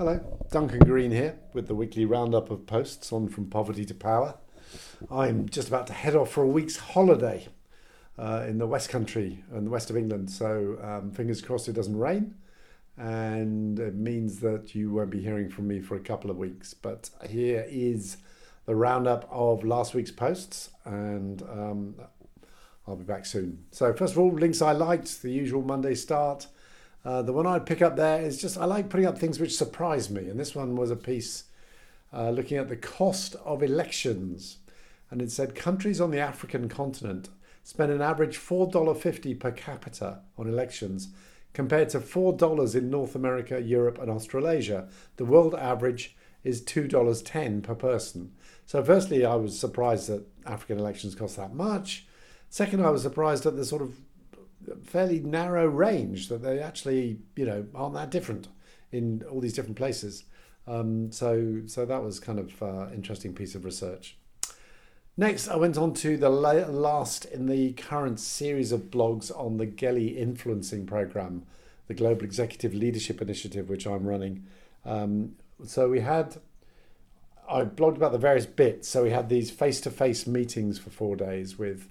Hello, Duncan Green here with the weekly roundup of posts on From Poverty to Power. I'm just about to head off for a week's holiday uh, in the West Country and the west of England, so um, fingers crossed it doesn't rain, and it means that you won't be hearing from me for a couple of weeks. But here is the roundup of last week's posts, and um, I'll be back soon. So, first of all, links I liked, the usual Monday start. Uh, the one I'd pick up there is just I like putting up things which surprise me, and this one was a piece uh, looking at the cost of elections, and it said countries on the African continent spend an average $4.50 per capita on elections compared to $4 in North America, Europe, and Australasia. The world average is $2.10 per person. So, firstly, I was surprised that African elections cost that much. Second, I was surprised at the sort of fairly narrow range that they actually, you know, aren't that different in all these different places. Um, so, so that was kind of uh, interesting piece of research. Next, I went on to the last in the current series of blogs on the GELI Influencing Program, the Global Executive Leadership Initiative, which I'm running. Um, so we had, I blogged about the various bits. So we had these face-to-face meetings for four days with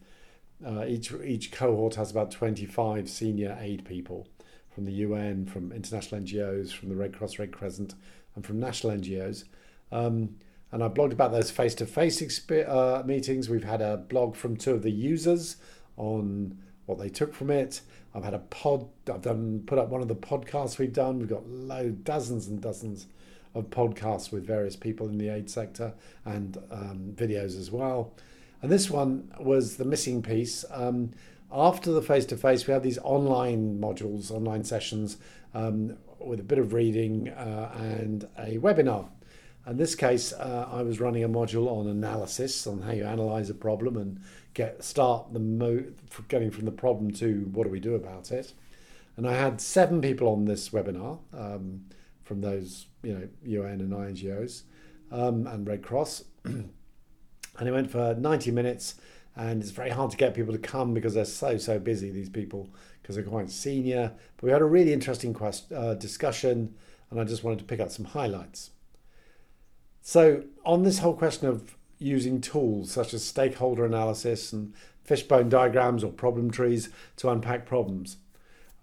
uh, each each cohort has about 25 senior aid people from the UN, from international NGOs, from the Red Cross, Red Crescent, and from national NGOs. Um, and I blogged about those face-to-face uh, meetings. We've had a blog from two of the users on what they took from it. I've had a pod. I've done put up one of the podcasts we've done. We've got loads, dozens and dozens of podcasts with various people in the aid sector and um, videos as well. And this one was the missing piece. Um, after the face to face, we had these online modules, online sessions um, with a bit of reading uh, and a webinar. In this case, uh, I was running a module on analysis, on how you analyze a problem and get start the mo- getting from the problem to what do we do about it. And I had seven people on this webinar um, from those, you know, UN and INGOs um, and Red Cross. and it went for 90 minutes and it's very hard to get people to come because they're so so busy these people because they're quite senior. But we had a really interesting quest, uh, discussion and i just wanted to pick out some highlights. So on this whole question of using tools such as stakeholder analysis and fishbone diagrams or problem trees to unpack problems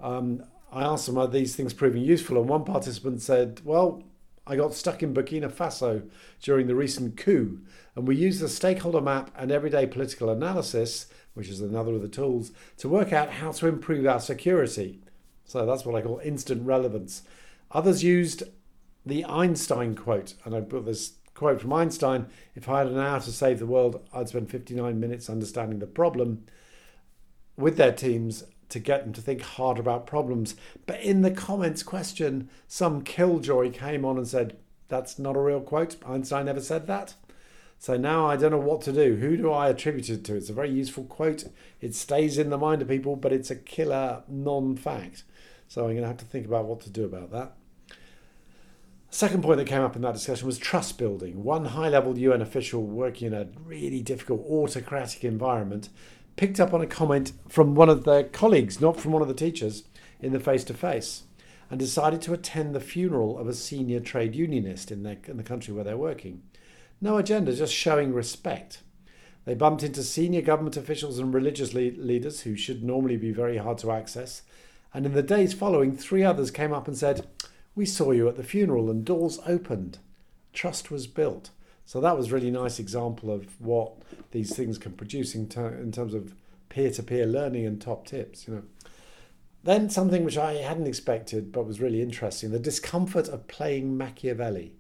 um, i asked them are these things proving useful? And one participant said well I got stuck in Burkina Faso during the recent coup, and we used the stakeholder map and everyday political analysis, which is another of the tools, to work out how to improve our security. So that's what I call instant relevance. Others used the Einstein quote, and I put this quote from Einstein if I had an hour to save the world, I'd spend 59 minutes understanding the problem with their teams to get them to think hard about problems. But in the comments question, some killjoy came on and said, That's not a real quote. Einstein never said that. So now I don't know what to do. Who do I attribute it to? It's a very useful quote. It stays in the mind of people, but it's a killer non fact. So I'm going to have to think about what to do about that. Second point that came up in that discussion was trust building. One high level UN official working in a really difficult autocratic environment picked up on a comment from one of their colleagues, not from one of the teachers, in the face to face, and decided to attend the funeral of a senior trade unionist in, their, in the country where they're working. No agenda, just showing respect. They bumped into senior government officials and religious le- leaders who should normally be very hard to access. And in the days following, three others came up and said, We saw you at the funeral, and doors opened. Trust was built. So that was really nice example of what these things can produce in, ter- in terms of peer-to-peer learning and top tips. You know. Then something which I hadn't expected but was really interesting: the discomfort of playing Machiavelli.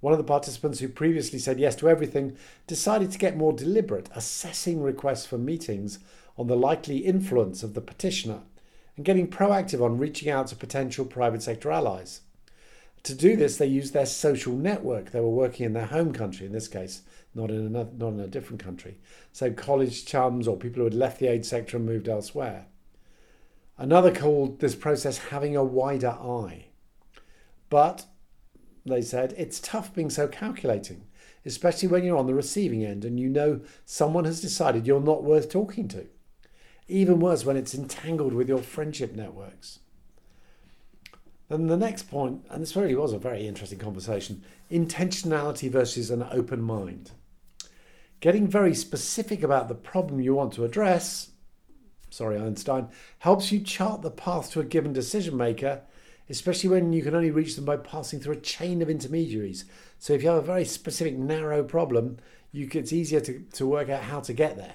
One of the participants who previously said yes to everything decided to get more deliberate, assessing requests for meetings on the likely influence of the petitioner and getting proactive on reaching out to potential private sector allies. To do this, they used their social network. They were working in their home country, in this case, not in another, not in a different country. So college chums or people who had left the aid sector and moved elsewhere. Another called this process having a wider eye. But they said it's tough being so calculating, especially when you're on the receiving end and you know someone has decided you're not worth talking to. Even worse when it's entangled with your friendship networks. Then the next point, and this really was a very interesting conversation intentionality versus an open mind. Getting very specific about the problem you want to address, sorry, Einstein, helps you chart the path to a given decision maker, especially when you can only reach them by passing through a chain of intermediaries. So if you have a very specific, narrow problem, you, it's easier to, to work out how to get there,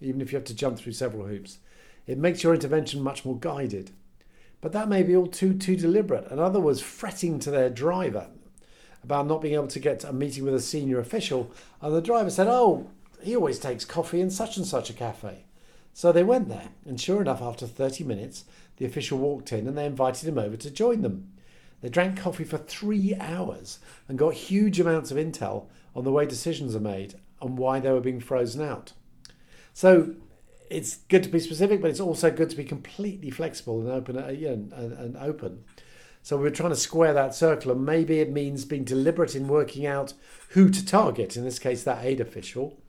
even if you have to jump through several hoops. It makes your intervention much more guided. But that may be all too too deliberate. Another was fretting to their driver about not being able to get a meeting with a senior official. And the driver said, Oh, he always takes coffee in such and such a cafe. So they went there, and sure enough, after 30 minutes, the official walked in and they invited him over to join them. They drank coffee for three hours and got huge amounts of intel on the way decisions are made and why they were being frozen out. So it's good to be specific, but it's also good to be completely flexible and open. Uh, yeah, and, and open. So we're trying to square that circle, and maybe it means being deliberate in working out who to target. In this case, that aid official,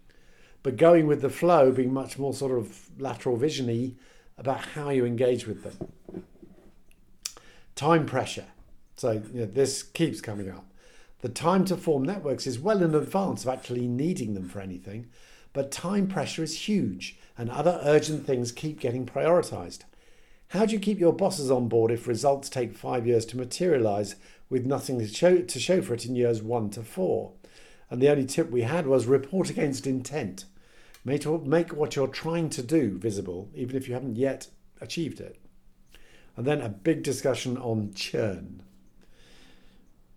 but going with the flow, being much more sort of lateral visiony about how you engage with them. Time pressure. So you know, this keeps coming up. The time to form networks is well in advance of actually needing them for anything, but time pressure is huge and other urgent things keep getting prioritised. How do you keep your bosses on board if results take five years to materialise with nothing to show, to show for it in years one to four? And the only tip we had was report against intent. Make, make what you're trying to do visible, even if you haven't yet achieved it. And then a big discussion on churn.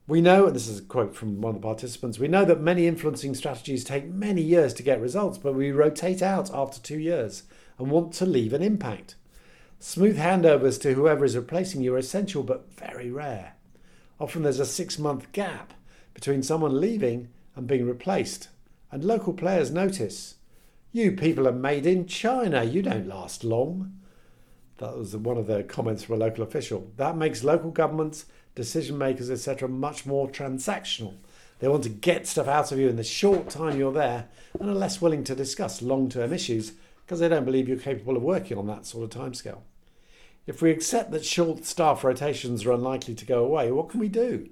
We know, and this is a quote from one of the participants, we know that many influencing strategies take many years to get results, but we rotate out after two years and want to leave an impact. Smooth handovers to whoever is replacing you are essential but very rare. Often there's a six month gap between someone leaving and being replaced, and local players notice. You people are made in China, you don't last long. That was one of the comments from a local official. That makes local governments decision makers, etc., much more transactional. They want to get stuff out of you in the short time you're there and are less willing to discuss long term issues because they don't believe you're capable of working on that sort of timescale. If we accept that short staff rotations are unlikely to go away, what can we do?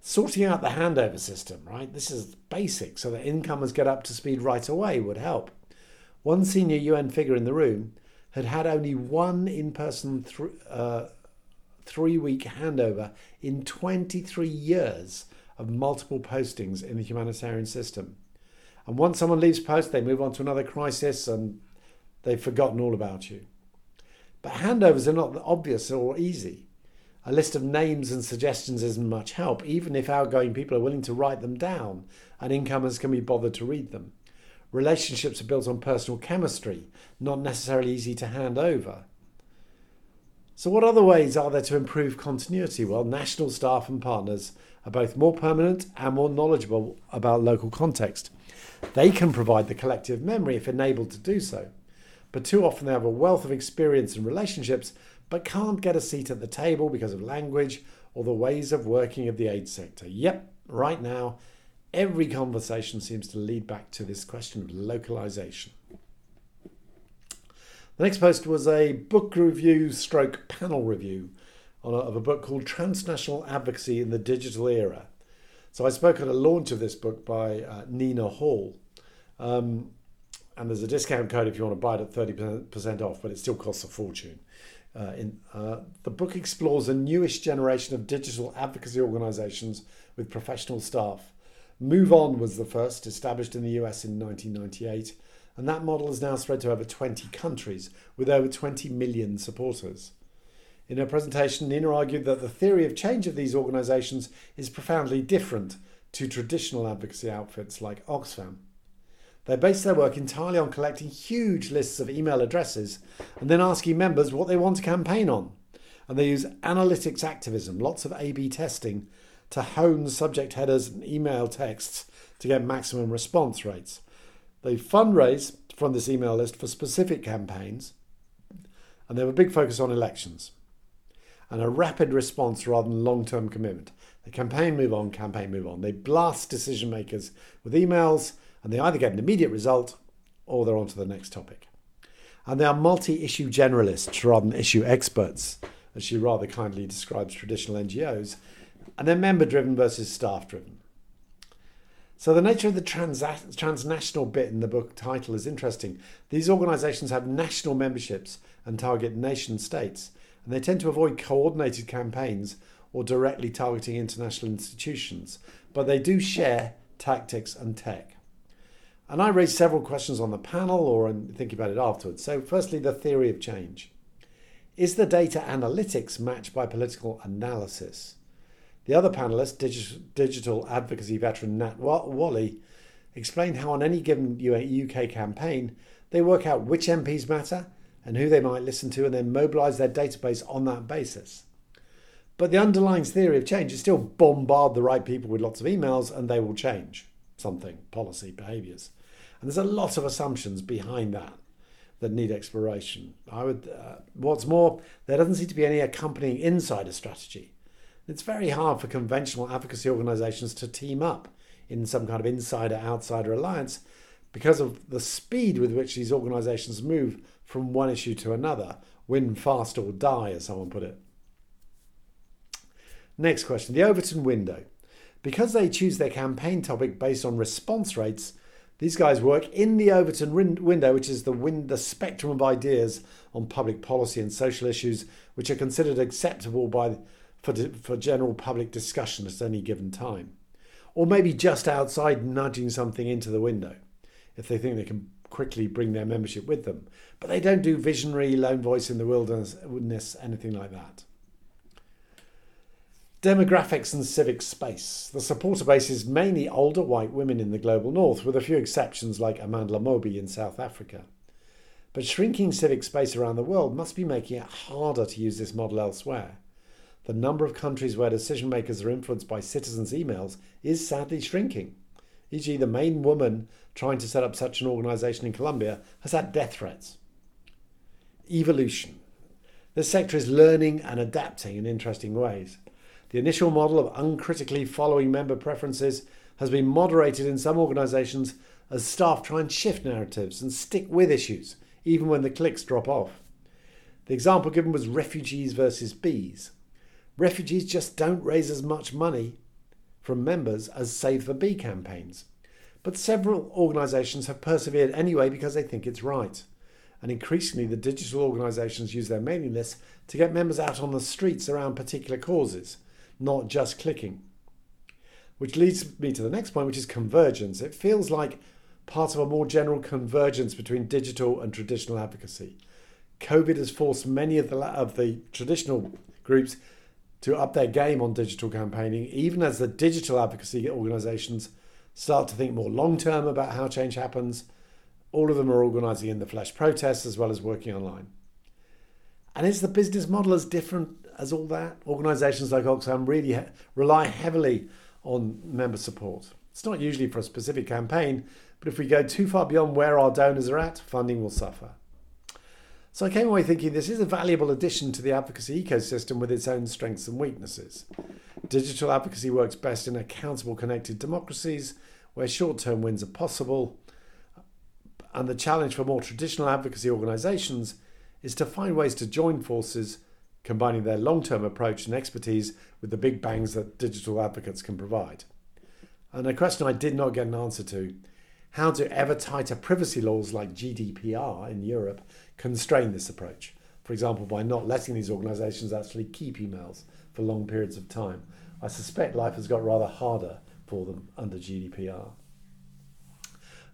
Sorting out the handover system, right? This is basic, so that incomers get up to speed right away would help. One senior UN figure in the room had had only one in person th- uh, three week handover in 23 years of multiple postings in the humanitarian system. And once someone leaves post, they move on to another crisis and they've forgotten all about you. But handovers are not obvious or easy. A list of names and suggestions isn't much help, even if outgoing people are willing to write them down and incomers can be bothered to read them. Relationships are built on personal chemistry, not necessarily easy to hand over. So, what other ways are there to improve continuity? Well, national staff and partners are both more permanent and more knowledgeable about local context. They can provide the collective memory if enabled to do so. But too often they have a wealth of experience and relationships, but can't get a seat at the table because of language or the ways of working of the aid sector. Yep, right now, every conversation seems to lead back to this question of localization. The next post was a book review stroke panel review a, of a book called Transnational Advocacy in the Digital Era. So I spoke at a launch of this book by uh, Nina Hall. Um, and there's a discount code if you want to buy it at 30% off, but it still costs a fortune. Uh, in, uh, the book explores a newish generation of digital advocacy organizations with professional staff. MoveOn was the first, established in the US in 1998 and that model is now spread to over 20 countries with over 20 million supporters. In her presentation, Nina argued that the theory of change of these organisations is profoundly different to traditional advocacy outfits like Oxfam. They base their work entirely on collecting huge lists of email addresses and then asking members what they want to campaign on. And they use analytics activism, lots of A B testing, to hone subject headers and email texts to get maximum response rates. They fundraise from this email list for specific campaigns, and they have a big focus on elections and a rapid response rather than long term commitment. They campaign move on, campaign move on. They blast decision makers with emails, and they either get an immediate result or they're on to the next topic. And they are multi issue generalists rather than issue experts. as she rather kindly describes traditional NGOs, and they're member driven versus staff driven. So, the nature of the trans- transnational bit in the book title is interesting. These organisations have national memberships and target nation states, and they tend to avoid coordinated campaigns or directly targeting international institutions, but they do share tactics and tech. And I raised several questions on the panel or in thinking about it afterwards. So, firstly, the theory of change. Is the data analytics matched by political analysis? The other panelist, digital advocacy veteran Nat Wally, explained how on any given UK campaign they work out which MPs matter and who they might listen to and then mobilise their database on that basis. But the underlying theory of change is still bombard the right people with lots of emails and they will change something, policy, behaviours. And there's a lot of assumptions behind that that need exploration. I would. Uh, what's more, there doesn't seem to be any accompanying insider strategy. It's very hard for conventional advocacy organisations to team up in some kind of insider-outsider alliance because of the speed with which these organisations move from one issue to another. Win fast or die, as someone put it. Next question: the Overton window. Because they choose their campaign topic based on response rates, these guys work in the Overton window, which is the, win- the spectrum of ideas on public policy and social issues which are considered acceptable by, for, for general public discussion at any given time. Or maybe just outside nudging something into the window if they think they can quickly bring their membership with them. But they don't do visionary, lone voice in the wilderness, anything like that. Demographics and civic space. The supporter base is mainly older white women in the global north, with a few exceptions like Amandla Mobi in South Africa. But shrinking civic space around the world must be making it harder to use this model elsewhere. The number of countries where decision makers are influenced by citizens' emails is sadly shrinking. E.g., the main woman trying to set up such an organisation in Colombia has had death threats. Evolution. This sector is learning and adapting in interesting ways. The initial model of uncritically following member preferences has been moderated in some organisations as staff try and shift narratives and stick with issues, even when the clicks drop off. The example given was refugees versus bees. Refugees just don't raise as much money from members as Save the Bee campaigns. But several organisations have persevered anyway because they think it's right. And increasingly, the digital organisations use their mailing lists to get members out on the streets around particular causes not just clicking. Which leads me to the next point, which is convergence. It feels like part of a more general convergence between digital and traditional advocacy. COVID has forced many of the, of the traditional groups to up their game on digital campaigning, even as the digital advocacy organisations start to think more long term about how change happens. All of them are organising in the flesh protests as well as working online. And is the business model as different as all that. Organisations like Oxfam really ha- rely heavily on member support. It's not usually for a specific campaign, but if we go too far beyond where our donors are at, funding will suffer. So I came away thinking this is a valuable addition to the advocacy ecosystem with its own strengths and weaknesses. Digital advocacy works best in accountable, connected democracies where short term wins are possible. And the challenge for more traditional advocacy organisations is to find ways to join forces combining their long term approach and expertise with the big bangs that digital advocates can provide. And a question I did not get an answer to how do ever tighter privacy laws like GDPR in Europe constrain this approach? For example, by not letting these organisations actually keep emails for long periods of time. I suspect life has got rather harder for them under GDPR.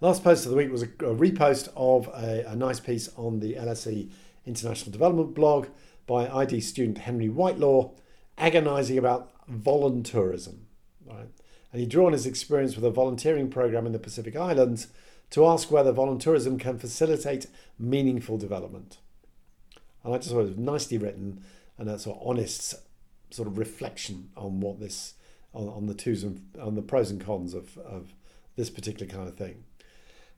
Last post of the week was a, a repost of a, a nice piece on the LSE International Development blog by ID student Henry Whitelaw, agonising about voluntourism. Right? And he drew on his experience with a volunteering program in the Pacific Islands to ask whether voluntourism can facilitate meaningful development. And I just thought it was nicely written and a sort of honest sort of reflection on what this on, on the twos and on the pros and cons of, of this particular kind of thing.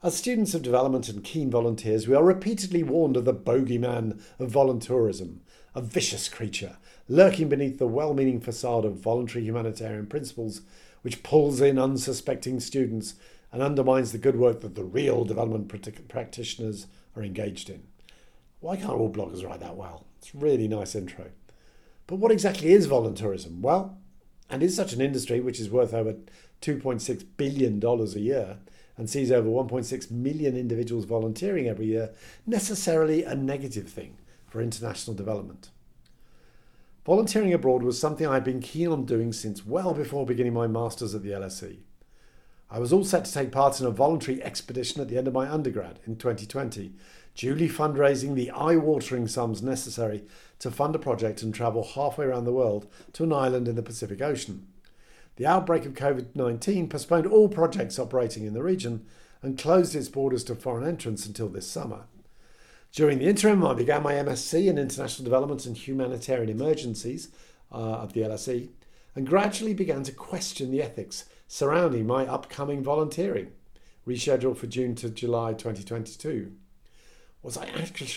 As students of development and keen volunteers, we are repeatedly warned of the bogeyman of voluntourism, a vicious creature lurking beneath the well meaning facade of voluntary humanitarian principles, which pulls in unsuspecting students and undermines the good work that the real development practitioners are engaged in. Why can't all bloggers write that well? It's a really nice intro. But what exactly is volunteerism? Well, and is such an industry which is worth over $2.6 billion a year and sees over 1.6 million individuals volunteering every year necessarily a negative thing for international development? Volunteering abroad was something I'd been keen on doing since well before beginning my masters at the LSE. I was all set to take part in a voluntary expedition at the end of my undergrad in 2020, duly fundraising the eye watering sums necessary to fund a project and travel halfway around the world to an island in the Pacific Ocean. The outbreak of COVID 19 postponed all projects operating in the region and closed its borders to foreign entrants until this summer. During the interim, I began my MSc in International Development and Humanitarian Emergencies uh, at the LSE and gradually began to question the ethics surrounding my upcoming volunteering, rescheduled for June to July 2022. Was I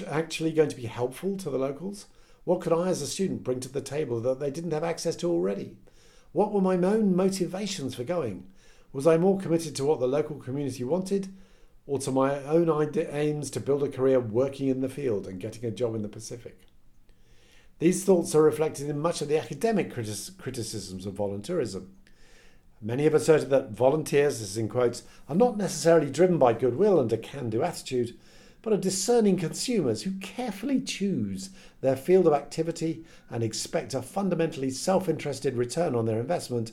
actually going to be helpful to the locals? What could I, as a student, bring to the table that they didn't have access to already? What were my own motivations for going? Was I more committed to what the local community wanted or to my own aims to build a career working in the field and getting a job in the Pacific. These thoughts are reflected in much of the academic criticisms of volunteerism. Many have asserted that volunteers, as in quotes, are not necessarily driven by goodwill and a can do attitude, but are discerning consumers who carefully choose their field of activity and expect a fundamentally self interested return on their investment,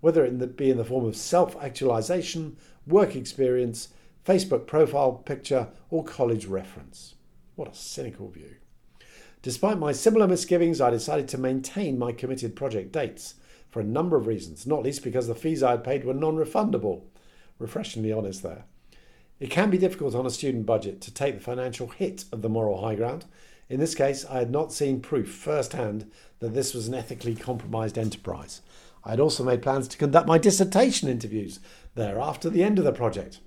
whether it be in the form of self actualization, work experience, Facebook profile picture, or college reference. What a cynical view. Despite my similar misgivings, I decided to maintain my committed project dates for a number of reasons, not least because the fees I had paid were non refundable. Refreshingly honest there. It can be difficult on a student budget to take the financial hit of the moral high ground. In this case, I had not seen proof firsthand that this was an ethically compromised enterprise. I had also made plans to conduct my dissertation interviews there after the end of the project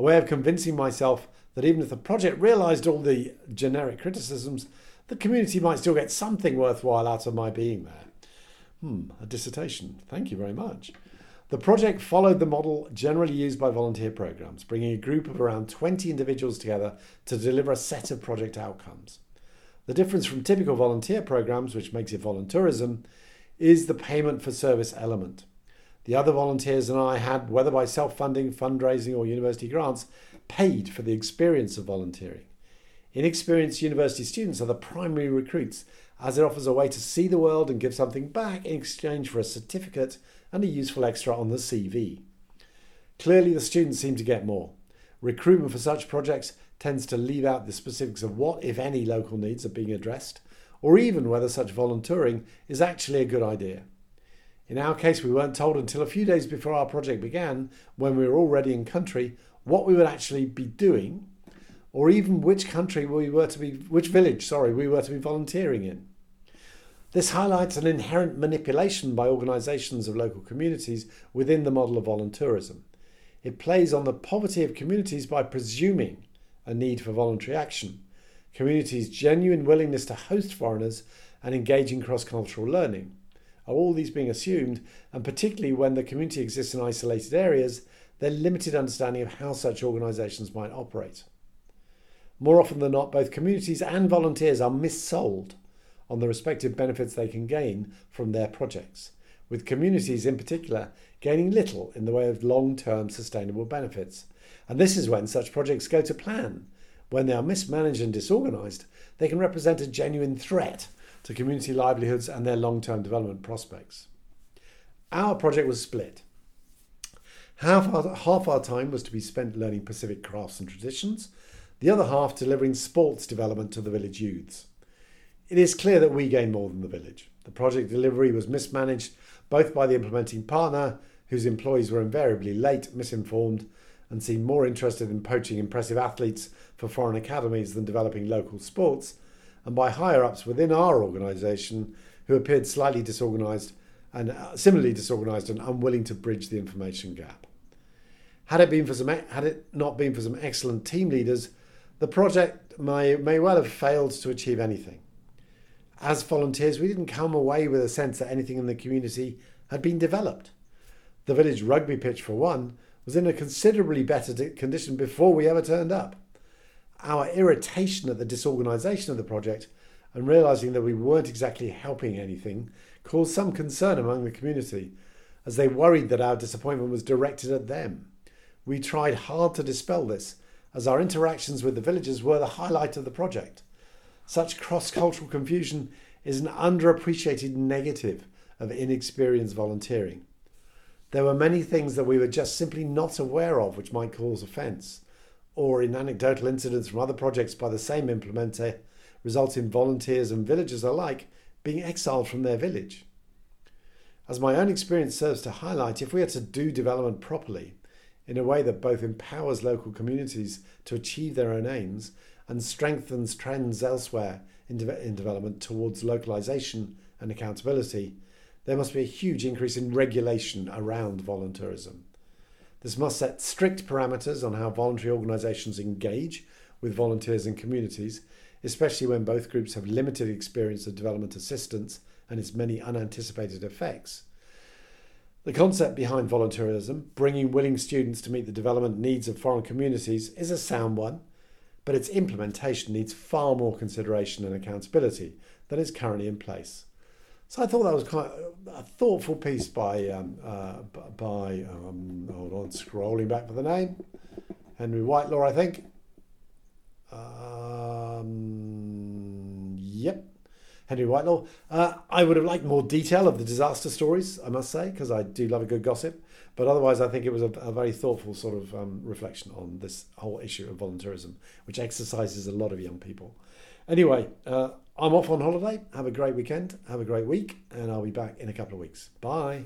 a way of convincing myself that even if the project realised all the generic criticisms, the community might still get something worthwhile out of my being there. Hmm, a dissertation. Thank you very much. The project followed the model generally used by volunteer programs, bringing a group of around 20 individuals together to deliver a set of project outcomes. The difference from typical volunteer programs, which makes it volunteerism, is the payment for service element. The other volunteers and I had, whether by self funding, fundraising, or university grants, paid for the experience of volunteering. Inexperienced university students are the primary recruits, as it offers a way to see the world and give something back in exchange for a certificate and a useful extra on the CV. Clearly, the students seem to get more. Recruitment for such projects tends to leave out the specifics of what, if any, local needs are being addressed, or even whether such volunteering is actually a good idea. In our case, we weren't told until a few days before our project began, when we were already in country, what we would actually be doing, or even which country we were to be, which village, sorry, we were to be volunteering in. This highlights an inherent manipulation by organisations of local communities within the model of volunteerism. It plays on the poverty of communities by presuming a need for voluntary action, communities' genuine willingness to host foreigners, and engage in cross cultural learning are all these being assumed, and particularly when the community exists in isolated areas, their limited understanding of how such organisations might operate. More often than not, both communities and volunteers are missold on the respective benefits they can gain from their projects, with communities in particular gaining little in the way of long term sustainable benefits. And this is when such projects go to plan. When they are mismanaged and disorganised, they can represent a genuine threat to community livelihoods and their long term development prospects. Our project was split. Half our, half our time was to be spent learning Pacific crafts and traditions, the other half delivering sports development to the village youths. It is clear that we gained more than the village. The project delivery was mismanaged both by the implementing partner, whose employees were invariably late, misinformed, and seemed more interested in poaching impressive athletes for foreign academies than developing local sports, and by higher ups within our organisation who appeared slightly disorganised and uh, similarly disorganised and unwilling to bridge the information gap. Had it been for some, had it not been for some excellent team leaders, the project may, may well have failed to achieve anything. As volunteers, we didn't come away with a sense that anything in the community had been developed. The village rugby pitch, for one, was in a considerably better condition before we ever turned up our irritation at the disorganisation of the project and realizing that we weren't exactly helping anything caused some concern among the community as they worried that our disappointment was directed at them. We tried hard to dispel this as our interactions with the villagers were the highlight of the project. Such cross cultural confusion is an underappreciated negative of inexperienced volunteering. There were many things that we were just simply not aware of which might cause offence, or in anecdotal incidents from other projects by the same implementer, result in volunteers and villagers alike being exiled from their village. As my own experience serves to highlight, if we are to do development properly, in a way that both empowers local communities to achieve their own aims and strengthens trends elsewhere in, de- in development towards localization and accountability, there must be a huge increase in regulation around volunteerism. This must set strict parameters on how voluntary organisations engage with volunteers and communities, especially when both groups have limited experience of development assistance and its many unanticipated effects. The concept behind volunteerism, bringing willing students to meet the development needs of foreign communities, is a sound one, but its implementation needs far more consideration and accountability than is currently in place. So I thought that was quite a thoughtful piece by um, uh, by um, hold on, scrolling back for the name, Henry Whitelaw, I think. Um, yep, Henry Whitelaw. Uh, I would have liked more detail of the disaster stories, I must say, because I do love a good gossip. But otherwise, I think it was a, a very thoughtful sort of um, reflection on this whole issue of volunteerism, which exercises a lot of young people. Anyway, uh, I'm off on holiday. Have a great weekend. Have a great week. And I'll be back in a couple of weeks. Bye.